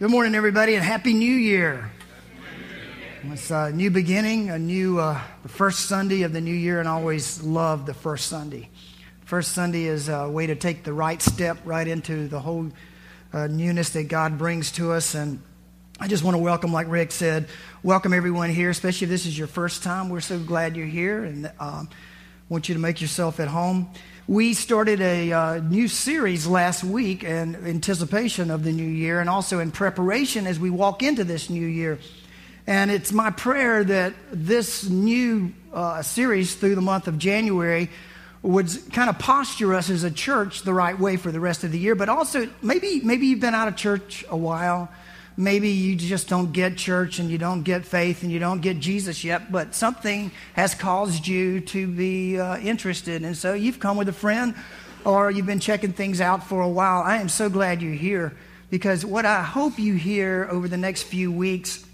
Good morning, everybody, and Happy New Year. It's a new beginning, a new, uh, the first Sunday of the new year, and I always love the first Sunday. First Sunday is a way to take the right step right into the whole uh, newness that God brings to us. And I just want to welcome, like Rick said, welcome everyone here, especially if this is your first time. We're so glad you're here and um, want you to make yourself at home. We started a uh, new series last week in anticipation of the new year and also in preparation as we walk into this new year. And it's my prayer that this new uh, series through the month of January would kind of posture us as a church the right way for the rest of the year, but also maybe, maybe you've been out of church a while maybe you just don't get church and you don't get faith and you don't get Jesus yet, but something has caused you to be uh, interested. And so you've come with a friend or you've been checking things out for a while. I am so glad you're here because what I hope you hear over the next few weeks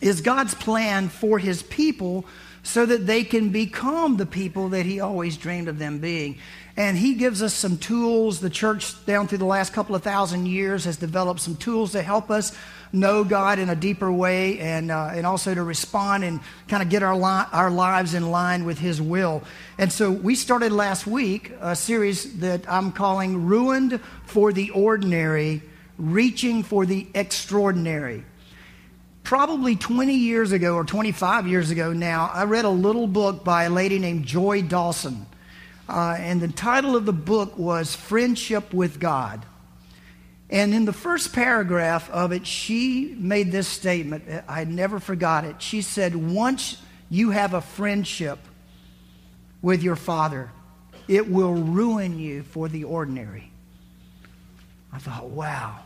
is God's plan for his people so that they can become the people that he always dreamed of them being. And he gives us some tools. The church, down through the last couple of thousand years, has developed some tools to help us know God in a deeper way and, uh, and also to respond and kind of get our, li- our lives in line with His will. And so we started last week a series that I'm calling Ruined for the Ordinary, Reaching for the Extraordinary. Probably 20 years ago or 25 years ago now, I read a little book by a lady named Joy Dawson. Uh, and the title of the book was Friendship with God. And in the first paragraph of it, she made this statement. I never forgot it. She said, Once you have a friendship with your Father, it will ruin you for the ordinary. I thought, wow.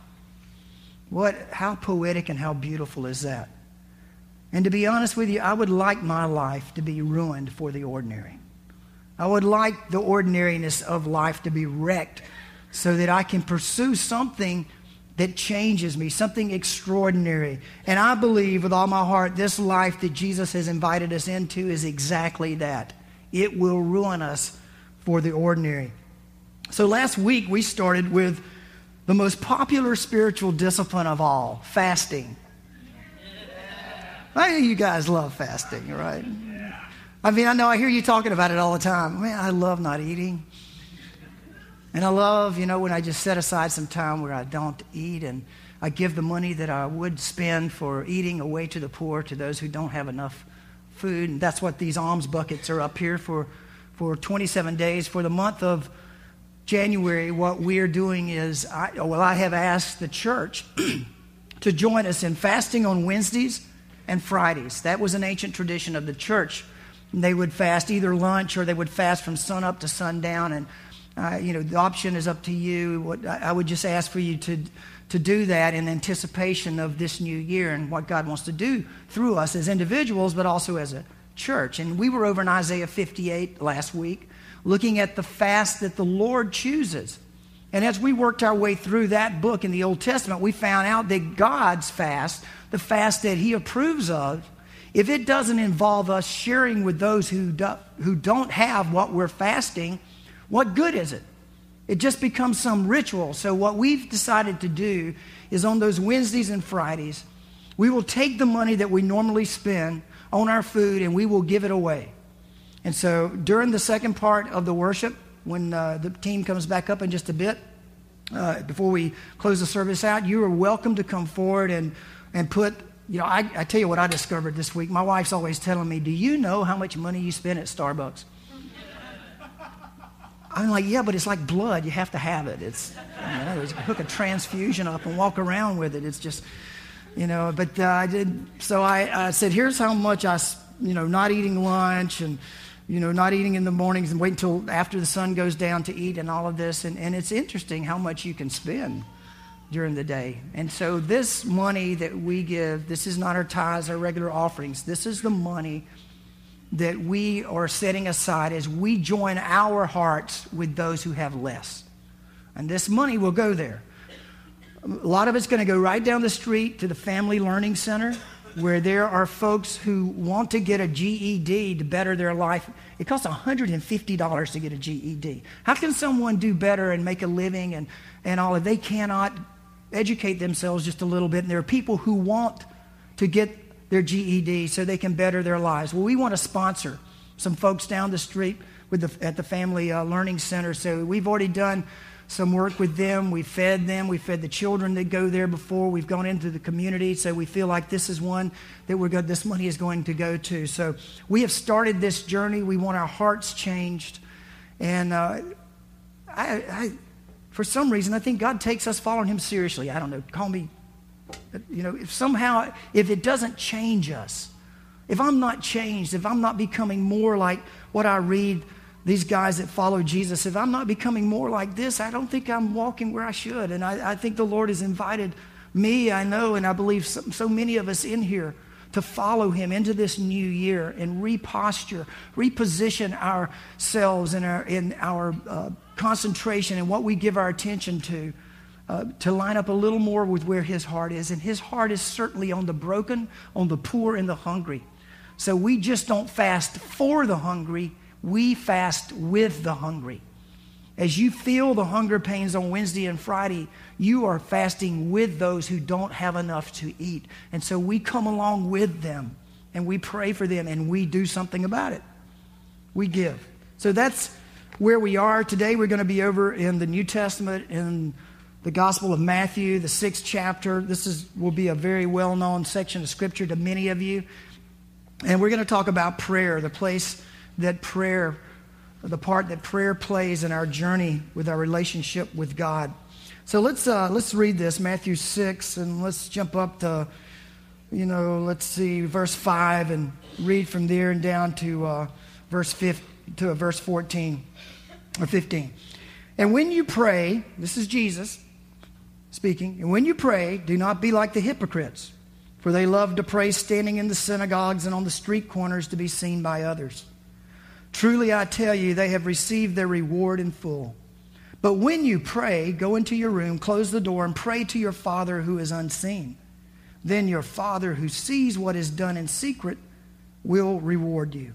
What, how poetic and how beautiful is that? And to be honest with you, I would like my life to be ruined for the ordinary. I would like the ordinariness of life to be wrecked so that I can pursue something that changes me, something extraordinary. And I believe with all my heart, this life that Jesus has invited us into is exactly that. It will ruin us for the ordinary. So last week we started with the most popular spiritual discipline of all fasting. I know you guys love fasting, right? I mean, I know I hear you talking about it all the time. Man, I love not eating. And I love, you know, when I just set aside some time where I don't eat and I give the money that I would spend for eating away to the poor, to those who don't have enough food. And that's what these alms buckets are up here for, for 27 days. For the month of January, what we're doing is, I, well, I have asked the church to join us in fasting on Wednesdays and Fridays. That was an ancient tradition of the church they would fast either lunch or they would fast from sun up to sundown. And, uh, you know, the option is up to you. What, I would just ask for you to, to do that in anticipation of this new year and what God wants to do through us as individuals, but also as a church. And we were over in Isaiah 58 last week, looking at the fast that the Lord chooses. And as we worked our way through that book in the Old Testament, we found out that God's fast, the fast that He approves of, if it doesn't involve us sharing with those who, do, who don't have what we're fasting, what good is it? It just becomes some ritual. So, what we've decided to do is on those Wednesdays and Fridays, we will take the money that we normally spend on our food and we will give it away. And so, during the second part of the worship, when uh, the team comes back up in just a bit, uh, before we close the service out, you are welcome to come forward and, and put you know, I, I tell you what I discovered this week. My wife's always telling me, Do you know how much money you spend at Starbucks? I'm like, Yeah, but it's like blood. You have to have it. It's, you know, hook a transfusion up and walk around with it. It's just, you know, but uh, I did, so I, I said, Here's how much I, you know, not eating lunch and, you know, not eating in the mornings and wait until after the sun goes down to eat and all of this. And, and it's interesting how much you can spend during the day. And so, this money that we give, this is not our tithes, our regular offerings. This is the money that we are setting aside as we join our hearts with those who have less. And this money will go there. A lot of it's going to go right down the street to the Family Learning Center where there are folks who want to get a GED to better their life. It costs $150 to get a GED. How can someone do better and make a living and, and all if they cannot educate themselves just a little bit? And there are people who want to get their GED so they can better their lives. Well, we want to sponsor some folks down the street with the, at the Family uh, Learning Center. So we've already done some work with them. We fed them. We fed the children that go there before. We've gone into the community. So we feel like this is one that we're good, this money is going to go to. So we have started this journey. We want our hearts changed. And uh, I, I, for some reason, I think God takes us following Him seriously. I don't know. Call me, you know, if somehow, if it doesn't change us, if I'm not changed, if I'm not becoming more like what I read these guys that follow Jesus, if I'm not becoming more like this, I don't think I'm walking where I should. And I, I think the Lord has invited me, I know, and I believe so, so, many of us in here to follow Him into this new year and reposture, reposition ourselves in our, in our uh, concentration and what we give our attention to. Uh, to line up a little more with where his heart is. And his heart is certainly on the broken, on the poor, and the hungry. So we just don't fast for the hungry, we fast with the hungry. As you feel the hunger pains on Wednesday and Friday, you are fasting with those who don't have enough to eat. And so we come along with them and we pray for them and we do something about it. We give. So that's where we are. Today we're going to be over in the New Testament in the Gospel of Matthew, the sixth chapter. This is, will be a very well known section of Scripture to many of you. And we're going to talk about prayer, the place that prayer, the part that prayer plays in our journey with our relationship with God. So let's, uh, let's read this, Matthew 6, and let's jump up to, you know, let's see, verse 5, and read from there and down to uh, verse 5, to verse 14 or 15. And when you pray, this is Jesus speaking, and when you pray, do not be like the hypocrites, for they love to pray standing in the synagogues and on the street corners to be seen by others. Truly, I tell you, they have received their reward in full. But when you pray, go into your room, close the door, and pray to your Father who is unseen. Then your Father who sees what is done in secret will reward you.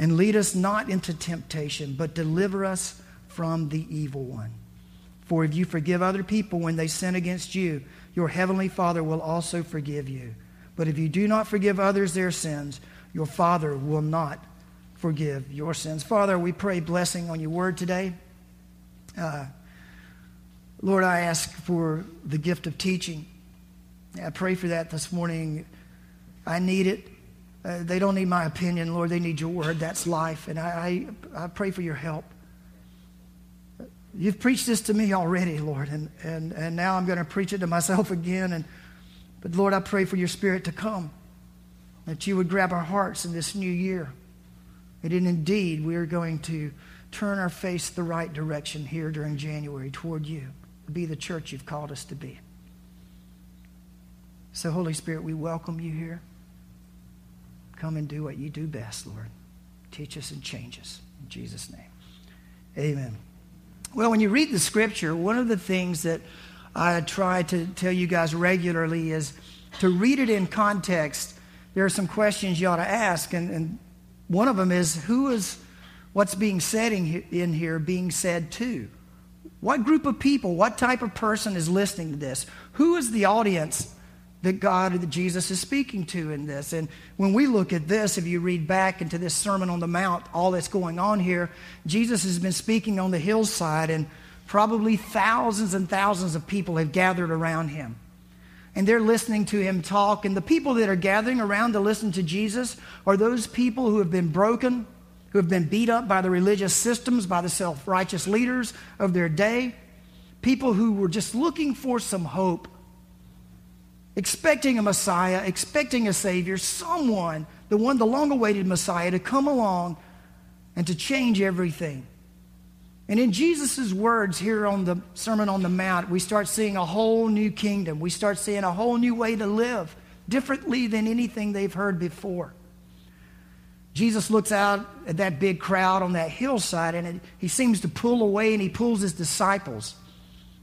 And lead us not into temptation, but deliver us from the evil one. For if you forgive other people when they sin against you, your heavenly Father will also forgive you. But if you do not forgive others their sins, your Father will not forgive your sins. Father, we pray blessing on your word today. Uh, Lord, I ask for the gift of teaching. I pray for that this morning. I need it. Uh, they don't need my opinion, Lord. They need your word. That's life. And I, I, I pray for your help. You've preached this to me already, Lord, and, and, and now I'm going to preach it to myself again. And, but Lord, I pray for your spirit to come, that you would grab our hearts in this new year. And indeed, we are going to turn our face the right direction here during January toward you, be the church you've called us to be. So, Holy Spirit, we welcome you here. Come and do what you do best, Lord. Teach us and change us. In Jesus' name. Amen. Well, when you read the scripture, one of the things that I try to tell you guys regularly is to read it in context. There are some questions you ought to ask, and, and one of them is who is what's being said in here being said to? What group of people, what type of person is listening to this? Who is the audience that God, that Jesus is speaking to in this. And when we look at this, if you read back into this Sermon on the Mount, all that's going on here, Jesus has been speaking on the hillside, and probably thousands and thousands of people have gathered around him. And they're listening to him talk. And the people that are gathering around to listen to Jesus are those people who have been broken, who have been beat up by the religious systems, by the self righteous leaders of their day, people who were just looking for some hope expecting a Messiah, expecting a Savior, someone, the one, the long awaited Messiah, to come along and to change everything. And in Jesus' words here on the Sermon on the Mount, we start seeing a whole new kingdom. We start seeing a whole new way to live, differently than anything they've heard before. Jesus looks out at that big crowd on that hillside and it, he seems to pull away and he pulls his disciples,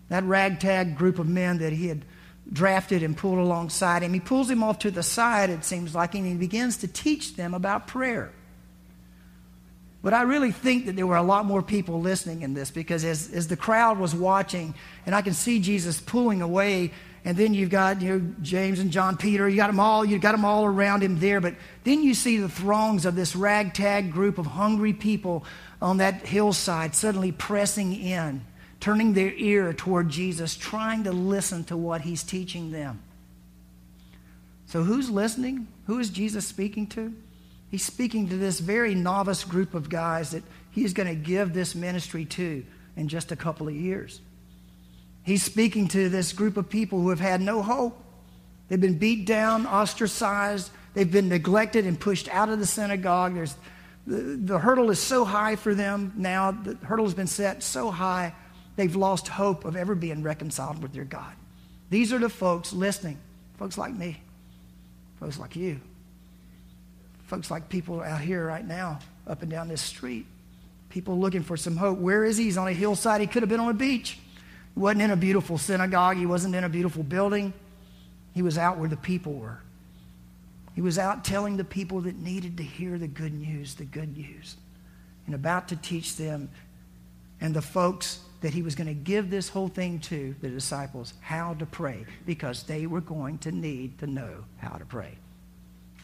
that ragtag group of men that he had drafted and pulled alongside him. He pulls him off to the side, it seems like, and he begins to teach them about prayer. But I really think that there were a lot more people listening in this because as, as the crowd was watching, and I can see Jesus pulling away, and then you've got you know, James and John Peter, you got them all, you got them all around him there. But then you see the throngs of this ragtag group of hungry people on that hillside suddenly pressing in turning their ear toward Jesus, trying to listen to what he's teaching them. So, who's listening? Who is Jesus speaking to? He's speaking to this very novice group of guys that he's going to give this ministry to in just a couple of years. He's speaking to this group of people who have had no hope. They've been beat down, ostracized, they've been neglected and pushed out of the synagogue. There's, the, the hurdle is so high for them now, the hurdle has been set so high they've lost hope of ever being reconciled with their God. These are the folks listening, folks like me, folks like you, folks like people out here right now, up and down this street, people looking for some hope. Where is he? He's on a hillside. He could have been on a beach. He wasn't in a beautiful synagogue, he wasn't in a beautiful building. He was out where the people were. He was out telling the people that needed to hear the good news, the good news, and about to teach them. And the folks that he was going to give this whole thing to the disciples how to pray because they were going to need to know how to pray.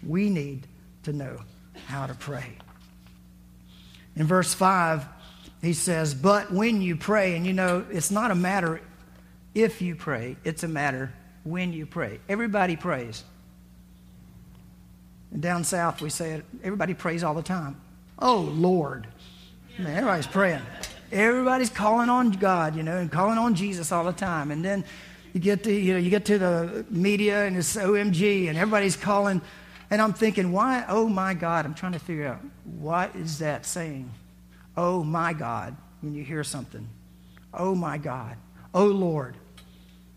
We need to know how to pray. In verse 5, he says, But when you pray, and you know, it's not a matter if you pray, it's a matter when you pray. Everybody prays. And down south, we say it, everybody prays all the time. Oh, Lord. Man, everybody's praying. Everybody's calling on God, you know, and calling on Jesus all the time. And then you get to, you know, you get to the media and it's OMG and everybody's calling. And I'm thinking, why, oh my God, I'm trying to figure out what is that saying? Oh my God, when you hear something. Oh my God. Oh Lord.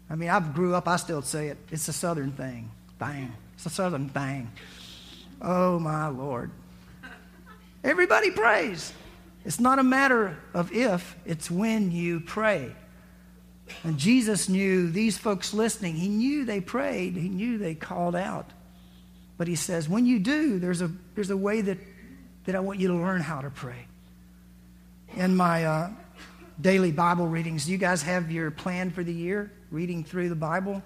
I mean, I grew up, I still say it. It's a southern thing. Bang. It's a southern thing. Oh my Lord. Everybody prays. It's not a matter of if, it's when you pray. And Jesus knew these folks listening, he knew they prayed, he knew they called out. But he says, when you do, there's a, there's a way that, that I want you to learn how to pray. In my uh, daily Bible readings, you guys have your plan for the year, reading through the Bible?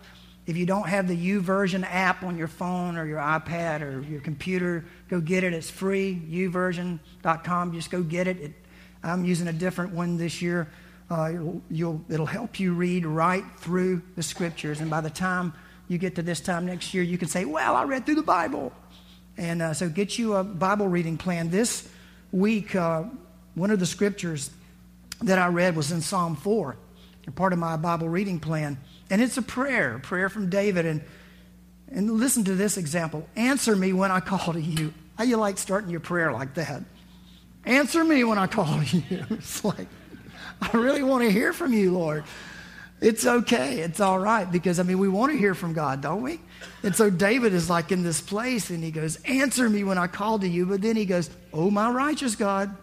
If you don't have the YouVersion app on your phone or your iPad or your computer, go get it. It's free, YouVersion.com. Just go get it. it I'm using a different one this year. Uh, it'll, it'll help you read right through the scriptures. And by the time you get to this time next year, you can say, Well, I read through the Bible. And uh, so get you a Bible reading plan. This week, uh, one of the scriptures that I read was in Psalm 4, part of my Bible reading plan. And it's a prayer, a prayer from David. And, and listen to this example Answer me when I call to you. How you like starting your prayer like that? Answer me when I call to you. It's like, I really want to hear from you, Lord. It's okay. It's all right because, I mean, we want to hear from God, don't we? And so David is like in this place and he goes, Answer me when I call to you. But then he goes, Oh, my righteous God.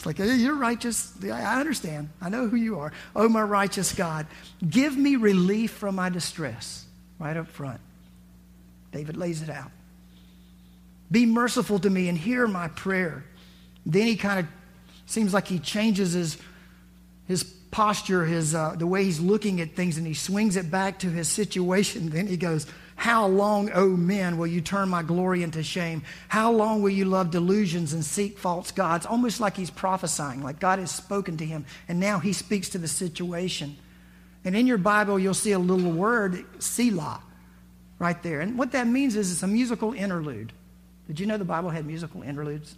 It's like, you're righteous. I understand. I know who you are. Oh, my righteous God, give me relief from my distress. Right up front. David lays it out. Be merciful to me and hear my prayer. Then he kind of seems like he changes his, his posture, his, uh, the way he's looking at things, and he swings it back to his situation. Then he goes, How long, O men, will you turn my glory into shame? How long will you love delusions and seek false gods? Almost like he's prophesying, like God has spoken to him, and now he speaks to the situation. And in your Bible, you'll see a little word, Selah, right there. And what that means is it's a musical interlude. Did you know the Bible had musical interludes?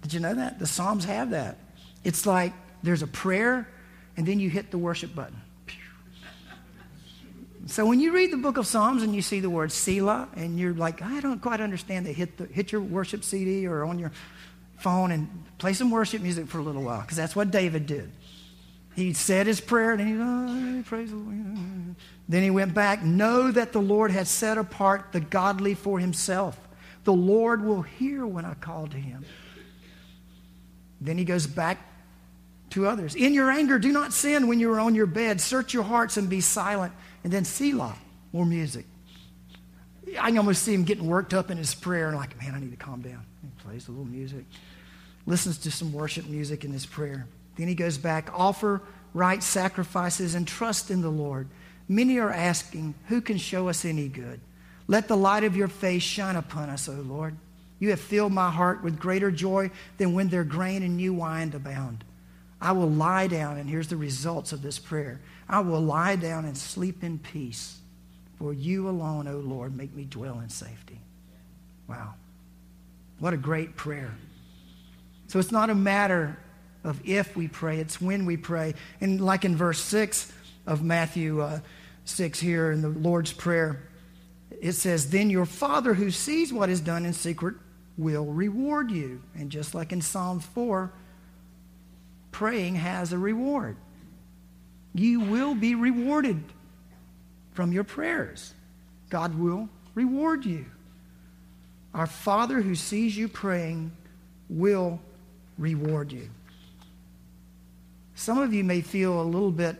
Did you know that? The Psalms have that. It's like there's a prayer, and then you hit the worship button. So when you read the book of Psalms and you see the word Selah, and you're like, I don't quite understand that, hit, the, hit your worship CD or on your phone and play some worship music for a little while, because that's what David did. He said his prayer, and he, oh, praise the Lord. Then he went back. Know that the Lord has set apart the godly for himself. The Lord will hear when I call to him. Then he goes back to others. In your anger, do not sin when you are on your bed. Search your hearts and be silent. And then Selah, more music. I can almost see him getting worked up in his prayer and like, man, I need to calm down. He plays a little music, listens to some worship music in his prayer. Then he goes back, offer right sacrifices and trust in the Lord. Many are asking, who can show us any good? Let the light of your face shine upon us, O Lord. You have filled my heart with greater joy than when their grain and new wine abound. I will lie down, and here's the results of this prayer. I will lie down and sleep in peace. For you alone, O Lord, make me dwell in safety. Wow. What a great prayer. So it's not a matter of if we pray, it's when we pray. And like in verse 6 of Matthew uh, 6 here in the Lord's Prayer, it says, Then your Father who sees what is done in secret will reward you. And just like in Psalm 4, praying has a reward you will be rewarded from your prayers. God will reward you. Our Father who sees you praying will reward you. Some of you may feel a little bit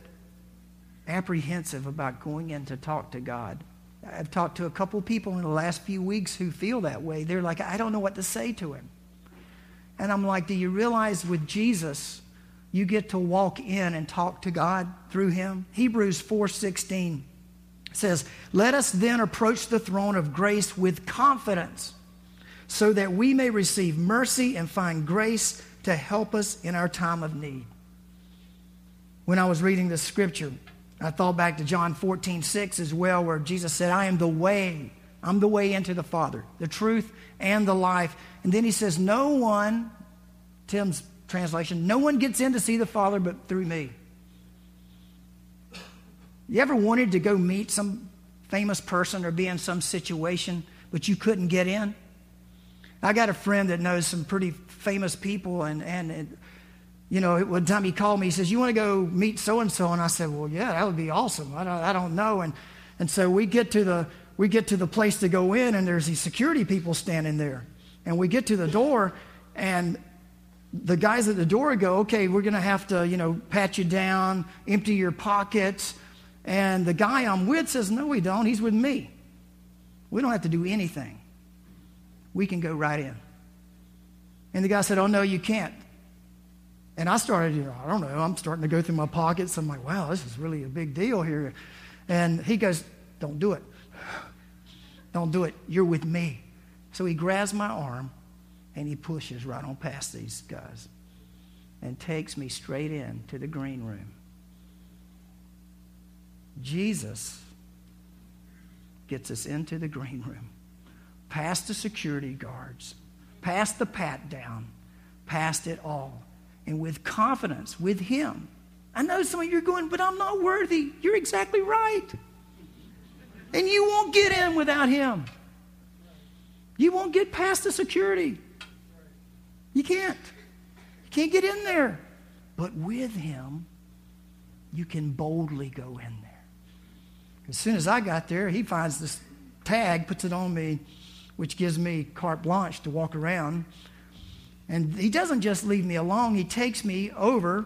apprehensive about going in to talk to God. I've talked to a couple people in the last few weeks who feel that way. They're like, I don't know what to say to him. And I'm like, do you realize with Jesus, you get to walk in and talk to God through him. Hebrews 4:16 says, "Let us then approach the throne of grace with confidence, so that we may receive mercy and find grace to help us in our time of need." When I was reading this scripture, I thought back to John 14, 6 as well, where Jesus said, I am the way. I'm the way into the Father, the truth and the life. And then he says, No one, Tim's translation, no one gets in to see the Father but through me. You ever wanted to go meet some famous person or be in some situation, but you couldn't get in? I got a friend that knows some pretty famous people, and, and, you know, one time he called me, he says, You want to go meet so and so? And I said, Well, yeah, that would be awesome. I don't, I don't know. And, and so we get, to the, we get to the place to go in, and there's these security people standing there. And we get to the door, and the guys at the door go, okay, we're going to have to, you know, pat you down, empty your pockets. And the guy I'm with says, no, we don't. He's with me. We don't have to do anything. We can go right in. And the guy said, oh, no, you can't. And I started, you know, I don't know, I'm starting to go through my pockets. I'm like, wow, this is really a big deal here. And he goes, don't do it. Don't do it. You're with me. So he grabs my arm and he pushes right on past these guys and takes me straight in to the green room. Jesus gets us into the green room, past the security guards, past the pat down, past it all, and with confidence with Him. I know some of you are going, but I'm not worthy. You're exactly right. And you won't get in without Him. You won't get past the security. You can't. You can't get in there. But with him, you can boldly go in there. As soon as I got there, he finds this tag, puts it on me, which gives me carte blanche to walk around. And he doesn't just leave me alone, he takes me over,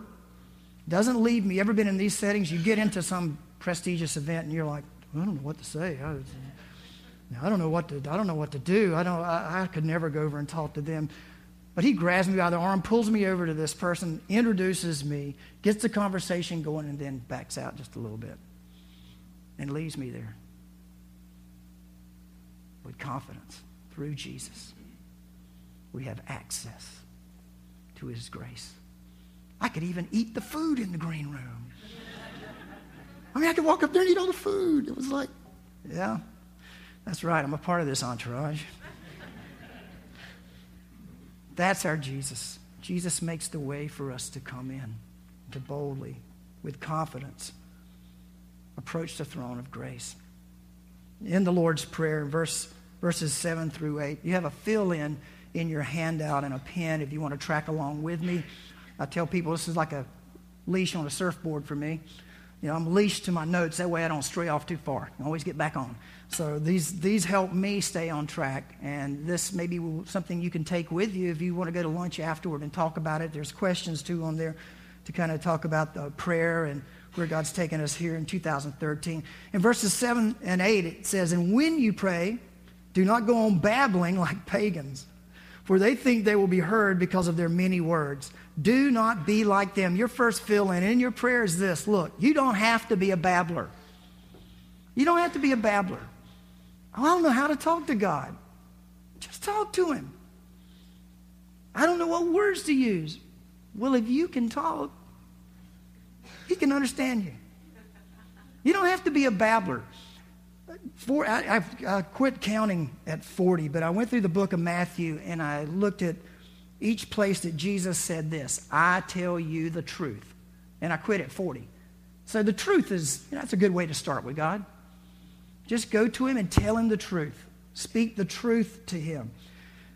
doesn't leave me. Ever been in these settings? You get into some prestigious event and you're like, I don't know what to say. I, I don't know what to, I don't know what to do. I, don't, I, I could never go over and talk to them. But he grabs me by the arm, pulls me over to this person, introduces me, gets the conversation going, and then backs out just a little bit and leaves me there. with confidence through Jesus. We have access to his grace. I could even eat the food in the green room. I mean, I could walk up there and eat all the food. It was like, yeah, that's right. I'm a part of this entourage. That's our Jesus. Jesus makes the way for us to come in, to boldly, with confidence, approach the throne of grace. In the Lord's Prayer, verse, verses 7 through 8, you have a fill in in your handout and a pen if you want to track along with me. I tell people this is like a leash on a surfboard for me. You know, I'm leashed to my notes. That way I don't stray off too far. I always get back on. So these, these help me stay on track. And this may be something you can take with you if you want to go to lunch afterward and talk about it. There's questions too on there to kind of talk about the prayer and where God's taken us here in 2013. In verses 7 and 8, it says, And when you pray, do not go on babbling like pagans, for they think they will be heard because of their many words. Do not be like them. Your first fill in in your prayer is this look, you don't have to be a babbler. You don't have to be a babbler. Oh, I don't know how to talk to God. Just talk to Him. I don't know what words to use. Well, if you can talk, He can understand you. You don't have to be a babbler. For, I, I quit counting at 40, but I went through the book of Matthew and I looked at each place that Jesus said this I tell you the truth. And I quit at 40. So the truth is, you know, that's a good way to start with God. Just go to Him and tell Him the truth. Speak the truth to Him.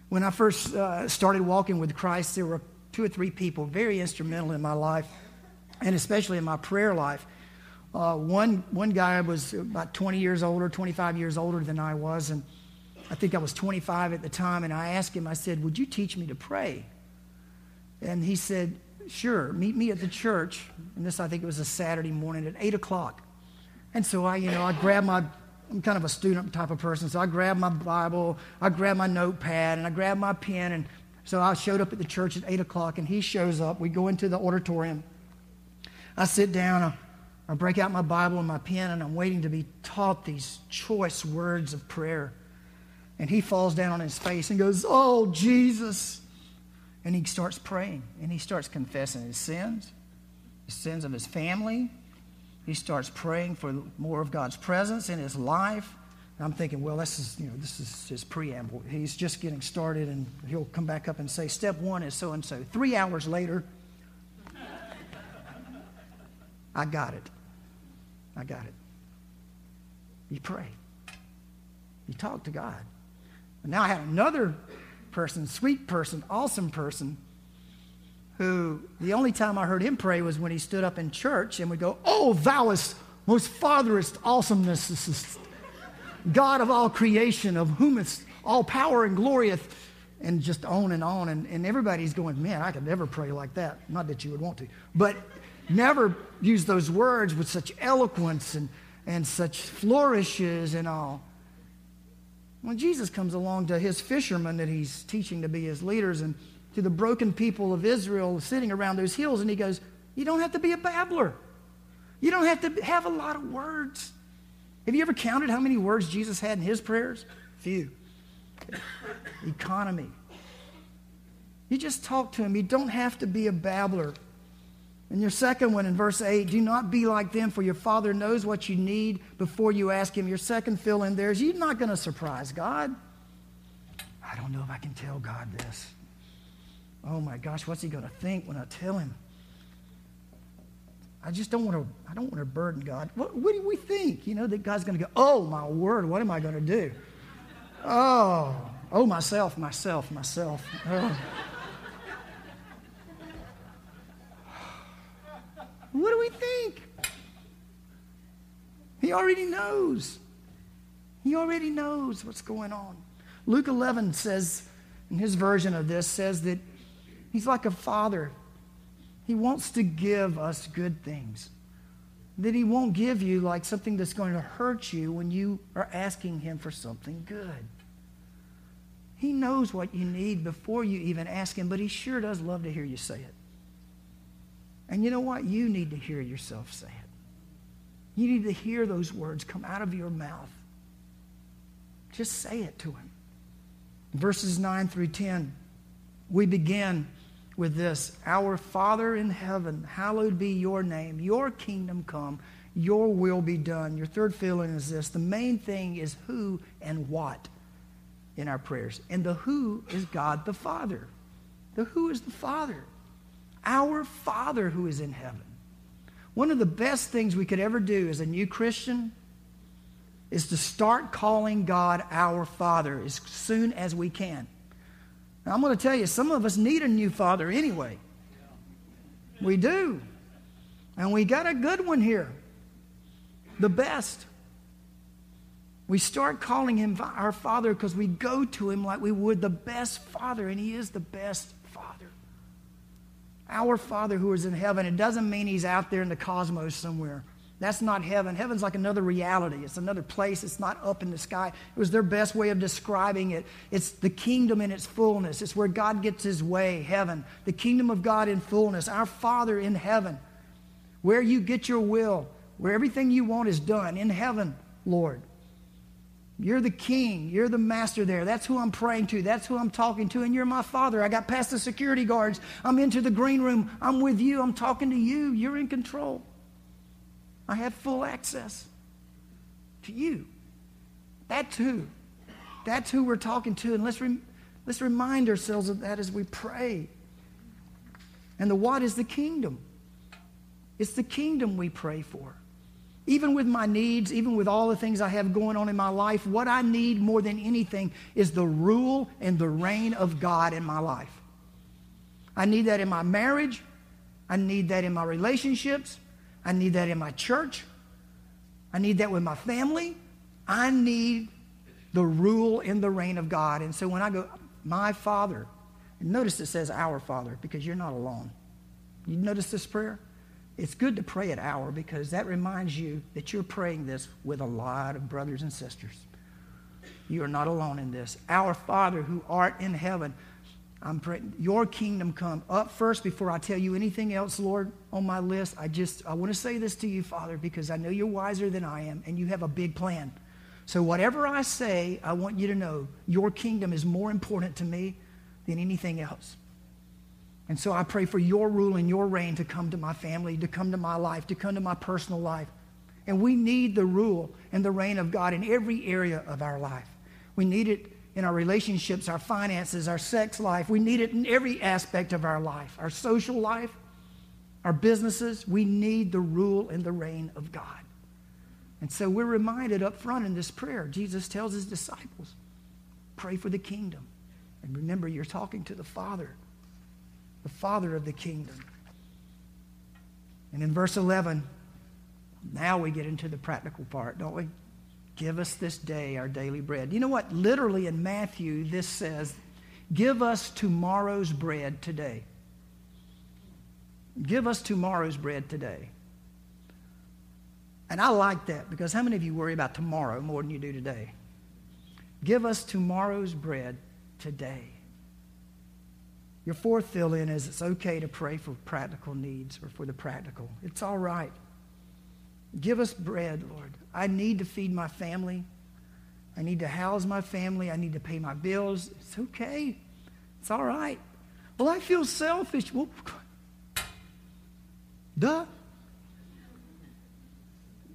When I first uh, started walking with Christ, there were two or three people very instrumental in my life, and especially in my prayer life. Uh, one, one guy was about 20 years older, 25 years older than I was, and I think I was 25 at the time, and I asked him, I said, Would you teach me to pray? And he said, Sure, meet me at the church. And this, I think it was a Saturday morning at 8 o'clock. And so I, you know, I grabbed my, I'm kind of a student type of person, so I grabbed my Bible, I grabbed my notepad, and I grabbed my pen. And so I showed up at the church at 8 o'clock, and he shows up. We go into the auditorium. I sit down, I, I break out my Bible and my pen, and I'm waiting to be taught these choice words of prayer. And he falls down on his face and goes, Oh, Jesus. And he starts praying and he starts confessing his sins, the sins of his family. He starts praying for more of God's presence in his life. And I'm thinking, well, this is, you know, this is his preamble. He's just getting started, and he'll come back up and say, Step one is so and so. Three hours later, I got it. I got it. You pray. You talk to God. And now I had another person, sweet person, awesome person, who the only time I heard him pray was when he stood up in church and would go, Oh, thouest, most fatherest awesomeness, God of all creation, of whom is all power and glory, and just on and on. And, and everybody's going, Man, I could never pray like that. Not that you would want to, but never use those words with such eloquence and, and such flourishes and all. When Jesus comes along to his fishermen that he's teaching to be his leaders and to the broken people of Israel sitting around those hills, and he goes, You don't have to be a babbler. You don't have to have a lot of words. Have you ever counted how many words Jesus had in his prayers? Few. Economy. You just talk to him. You don't have to be a babbler. And your second one in verse 8, do not be like them, for your Father knows what you need before you ask Him. Your second fill in there is you're not going to surprise God. I don't know if I can tell God this. Oh my gosh, what's He going to think when I tell Him? I just don't want to, I don't want to burden God. What, what do we think? You know, that God's going to go, oh my word, what am I going to do? Oh, oh, myself, myself, myself. Oh. What do we think? He already knows. He already knows what's going on. Luke 11 says, in his version of this, says that he's like a father. He wants to give us good things. That he won't give you like something that's going to hurt you when you are asking him for something good. He knows what you need before you even ask him, but he sure does love to hear you say it. And you know what? You need to hear yourself say it. You need to hear those words come out of your mouth. Just say it to him. Verses 9 through 10, we begin with this Our Father in heaven, hallowed be your name, your kingdom come, your will be done. Your third feeling is this the main thing is who and what in our prayers. And the who is God the Father. The who is the Father. Our Father who is in heaven. One of the best things we could ever do as a new Christian is to start calling God our Father as soon as we can. Now, I'm going to tell you, some of us need a new father anyway. We do. And we got a good one here. The best. We start calling him our father because we go to him like we would the best father, and he is the best father. Our Father who is in heaven. It doesn't mean he's out there in the cosmos somewhere. That's not heaven. Heaven's like another reality. It's another place. It's not up in the sky. It was their best way of describing it. It's the kingdom in its fullness. It's where God gets his way, heaven. The kingdom of God in fullness. Our Father in heaven. Where you get your will, where everything you want is done in heaven, Lord. You're the king. You're the master there. That's who I'm praying to. That's who I'm talking to. And you're my father. I got past the security guards. I'm into the green room. I'm with you. I'm talking to you. You're in control. I have full access to you. That's who. That's who we're talking to. And let's, let's remind ourselves of that as we pray. And the what is the kingdom? It's the kingdom we pray for. Even with my needs, even with all the things I have going on in my life, what I need more than anything is the rule and the reign of God in my life. I need that in my marriage. I need that in my relationships. I need that in my church. I need that with my family. I need the rule and the reign of God. And so when I go, my Father, notice it says our Father because you're not alone. You notice this prayer? It's good to pray at our because that reminds you that you're praying this with a lot of brothers and sisters. You are not alone in this. Our Father who art in heaven, I'm praying, your kingdom come. Up first, before I tell you anything else, Lord, on my list, I just, I want to say this to you, Father, because I know you're wiser than I am and you have a big plan. So whatever I say, I want you to know your kingdom is more important to me than anything else. And so I pray for your rule and your reign to come to my family, to come to my life, to come to my personal life. And we need the rule and the reign of God in every area of our life. We need it in our relationships, our finances, our sex life. We need it in every aspect of our life, our social life, our businesses. We need the rule and the reign of God. And so we're reminded up front in this prayer, Jesus tells his disciples, pray for the kingdom. And remember, you're talking to the Father, the Father of the kingdom. And in verse 11, now we get into the practical part, don't we? Give us this day our daily bread. You know what? Literally in Matthew, this says, Give us tomorrow's bread today. Give us tomorrow's bread today. And I like that because how many of you worry about tomorrow more than you do today? Give us tomorrow's bread today. Your fourth fill in is it's okay to pray for practical needs or for the practical. It's all right. Give us bread, Lord. I need to feed my family. I need to house my family. I need to pay my bills. It's okay. It's all right. Well, I feel selfish. Well, duh.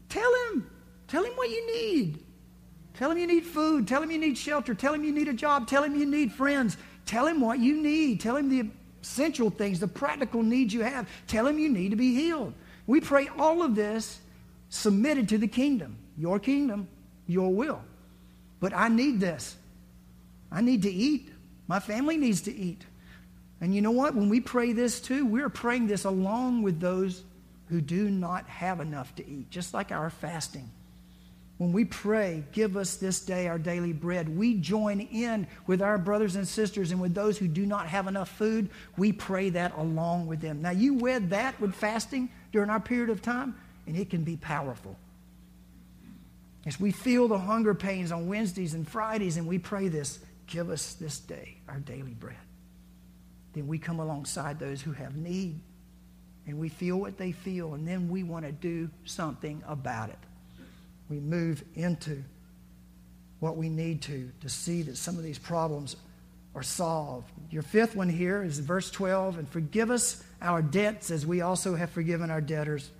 Tell him. Tell him what you need. Tell him you need food. Tell him you need shelter. Tell him you need a job. Tell him you need friends. Tell him what you need. Tell him the essential things, the practical needs you have. Tell him you need to be healed. We pray all of this submitted to the kingdom. Your kingdom, your will. But I need this. I need to eat. My family needs to eat. And you know what? When we pray this too, we're praying this along with those who do not have enough to eat, just like our fasting. When we pray, give us this day our daily bread, we join in with our brothers and sisters and with those who do not have enough food. We pray that along with them. Now, you wed that with fasting during our period of time and it can be powerful. As we feel the hunger pains on Wednesdays and Fridays, and we pray this, give us this day our daily bread. Then we come alongside those who have need, and we feel what they feel, and then we want to do something about it. We move into what we need to to see that some of these problems are solved. Your fifth one here is verse 12 and forgive us our debts as we also have forgiven our debtors.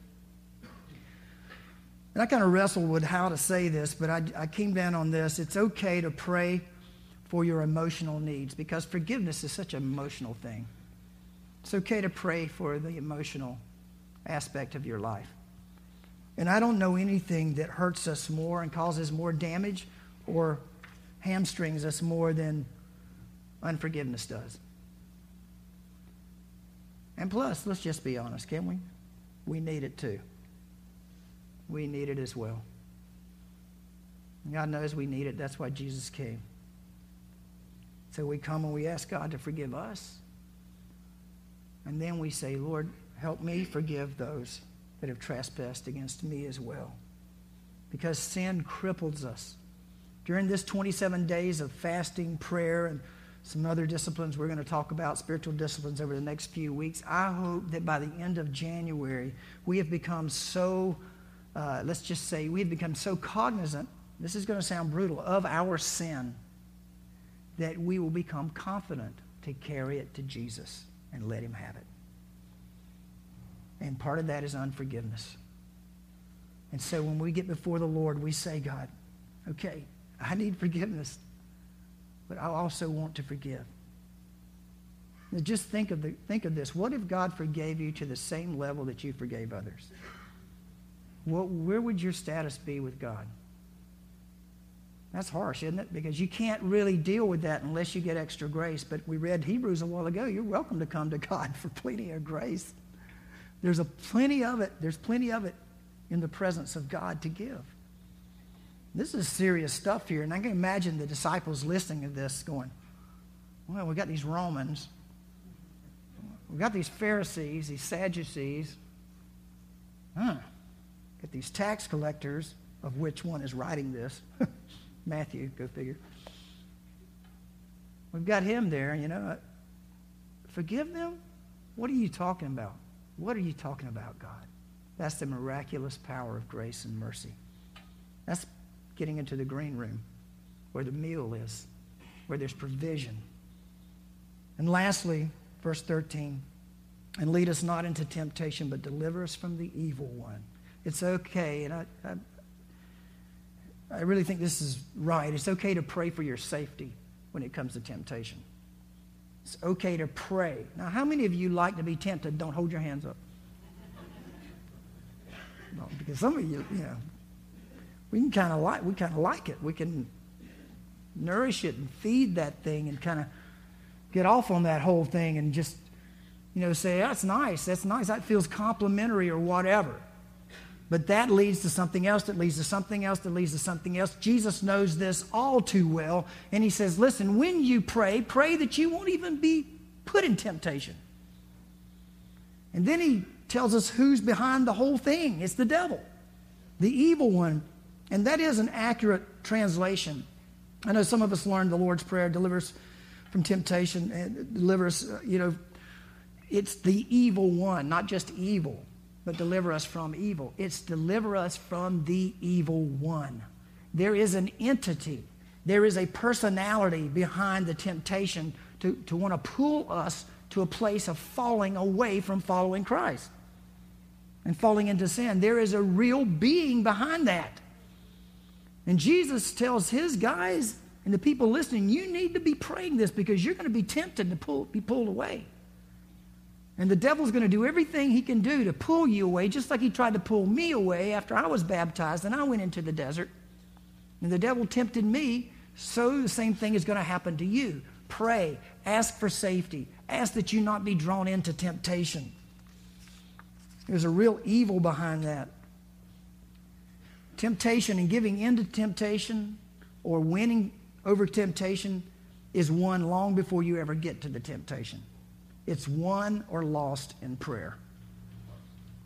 And I kind of wrestled with how to say this, but I, I came down on this. It's okay to pray for your emotional needs because forgiveness is such an emotional thing. It's okay to pray for the emotional aspect of your life. And I don't know anything that hurts us more and causes more damage or hamstrings us more than unforgiveness does. And plus, let's just be honest, can we? We need it too. We need it as well. God knows we need it. That's why Jesus came. So we come and we ask God to forgive us. And then we say, Lord, help me forgive those that have trespassed against me as well. Because sin cripples us. During this 27 days of fasting, prayer, and some other disciplines we're going to talk about, spiritual disciplines over the next few weeks, I hope that by the end of January, we have become so, uh, let's just say, we have become so cognizant, this is going to sound brutal, of our sin, that we will become confident to carry it to Jesus and let Him have it. And part of that is unforgiveness. And so when we get before the Lord, we say, God, okay, I need forgiveness, but I also want to forgive. Now just think of, the, think of this. What if God forgave you to the same level that you forgave others? Well, where would your status be with God? That's harsh, isn't it? Because you can't really deal with that unless you get extra grace. But we read Hebrews a while ago. You're welcome to come to God for plenty of grace. There's a plenty of it. There's plenty of it in the presence of God to give. This is serious stuff here. And I can imagine the disciples listening to this going, well, we got these Romans. We got these Pharisees, these Sadducees. Huh. Got these tax collectors, of which one is writing this. Matthew, go figure. We've got him there, you know. Forgive them? What are you talking about? What are you talking about, God? That's the miraculous power of grace and mercy. That's getting into the green room where the meal is, where there's provision. And lastly, verse 13, and lead us not into temptation, but deliver us from the evil one. It's okay, and I, I, I really think this is right. It's okay to pray for your safety when it comes to temptation. It's okay to pray. Now, how many of you like to be tempted? Don't hold your hands up. No, because some of you, you know, we can kind of like we kind of like it. We can nourish it and feed that thing and kind of get off on that whole thing and just you know say that's nice, that's nice, that feels complimentary or whatever. But that leads to something else, that leads to something else, that leads to something else. Jesus knows this all too well. And he says, Listen, when you pray, pray that you won't even be put in temptation. And then he tells us who's behind the whole thing it's the devil, the evil one. And that is an accurate translation. I know some of us learned the Lord's Prayer, deliver us from temptation, and deliver us, uh, you know, it's the evil one, not just evil but deliver us from evil. It's deliver us from the evil one. There is an entity, there is a personality behind the temptation to, to want to pull us to a place of falling away from following Christ and falling into sin. There is a real being behind that. And Jesus tells his guys and the people listening, you need to be praying this because you're going to be tempted to pull, be pulled away. And the devil's going to do everything he can do to pull you away, just like he tried to pull me away after I was baptized and I went into the desert. And the devil tempted me, so the same thing is going to happen to you. Pray, ask for safety, ask that you not be drawn into temptation. There's a real evil behind that. Temptation and giving in to temptation or winning over temptation is won long before you ever get to the temptation. It's won or lost in prayer.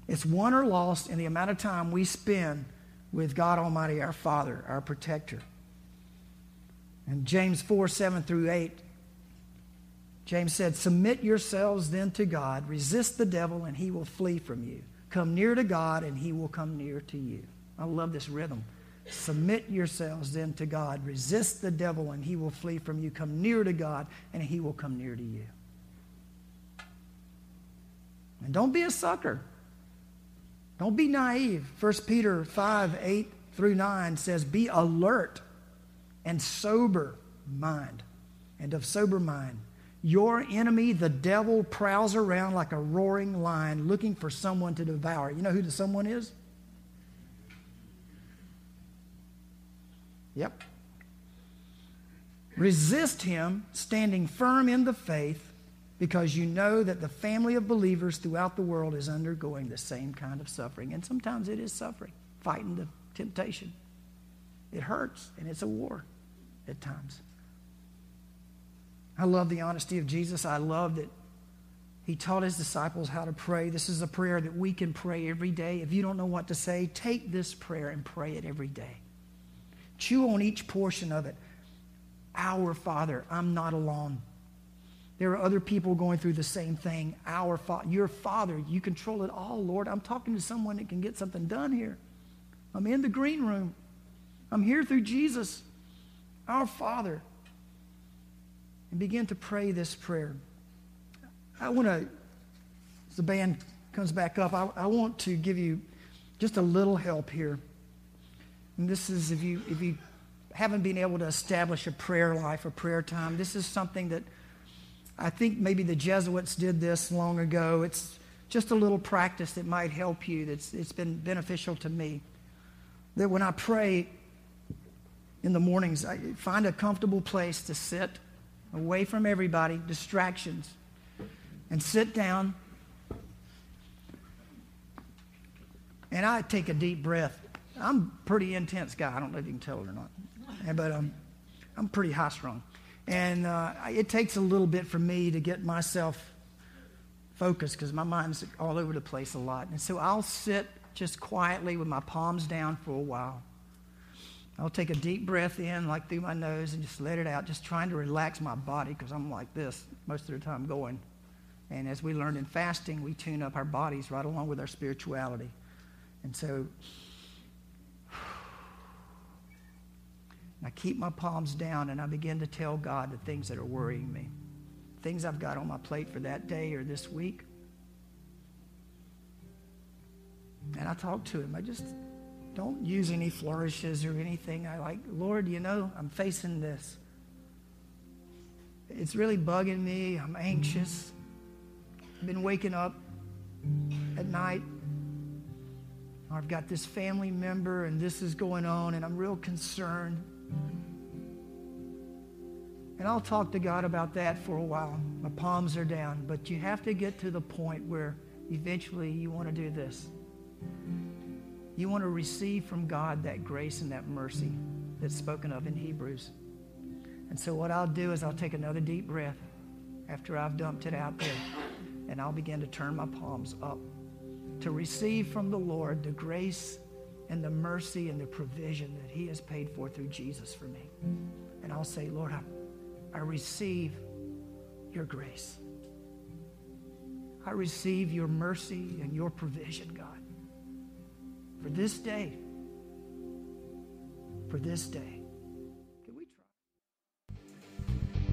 It's won or lost in the amount of time we spend with God Almighty, our Father, our protector. And James 4 7 through 8, James said, Submit yourselves then to God, resist the devil, and he will flee from you. Come near to God, and he will come near to you. I love this rhythm. Submit yourselves then to God. Resist the devil, and he will flee from you. Come near to God, and he will come near to you. And don't be a sucker. Don't be naive. 1 Peter 5 8 through 9 says, Be alert and sober mind, and of sober mind. Your enemy, the devil, prowls around like a roaring lion looking for someone to devour. You know who the someone is? Yep. Resist him, standing firm in the faith, because you know that the family of believers throughout the world is undergoing the same kind of suffering. And sometimes it is suffering, fighting the temptation. It hurts, and it's a war at times. I love the honesty of Jesus. I love that he taught his disciples how to pray. This is a prayer that we can pray every day. If you don't know what to say, take this prayer and pray it every day. Chew on each portion of it. Our Father, I'm not alone. There are other people going through the same thing. Our Father, your Father, you control it all, Lord. I'm talking to someone that can get something done here. I'm in the green room. I'm here through Jesus, our Father. And begin to pray this prayer. I want to, as the band comes back up, I, I want to give you just a little help here. And this is if you if you haven't been able to establish a prayer life, a prayer time, this is something that I think maybe the Jesuits did this long ago. It's just a little practice that might help you. That's it's been beneficial to me. That when I pray in the mornings, I find a comfortable place to sit away from everybody, distractions, and sit down. And I take a deep breath I'm a pretty intense guy. I don't know if you can tell it or not, but um, I'm pretty high strung. And uh, it takes a little bit for me to get myself focused because my mind's all over the place a lot. And so I'll sit just quietly with my palms down for a while. I'll take a deep breath in, like through my nose, and just let it out, just trying to relax my body because I'm like this most of the time going. And as we learned in fasting, we tune up our bodies right along with our spirituality. And so I keep my palms down and I begin to tell God the things that are worrying me, things I've got on my plate for that day or this week. And I talk to Him. I just don't use any flourishes or anything. I like, Lord, you know, I'm facing this. It's really bugging me. I'm anxious. I've been waking up at night. I've got this family member and this is going on, and I'm real concerned. And I'll talk to God about that for a while. My palms are down. But you have to get to the point where eventually you want to do this. You want to receive from God that grace and that mercy that's spoken of in Hebrews. And so, what I'll do is I'll take another deep breath after I've dumped it out there, and I'll begin to turn my palms up to receive from the Lord the grace and the mercy and the provision that He has paid for through Jesus for me. And I'll say, Lord, I, I receive your grace. I receive your mercy and your provision, God, for this day. For this day.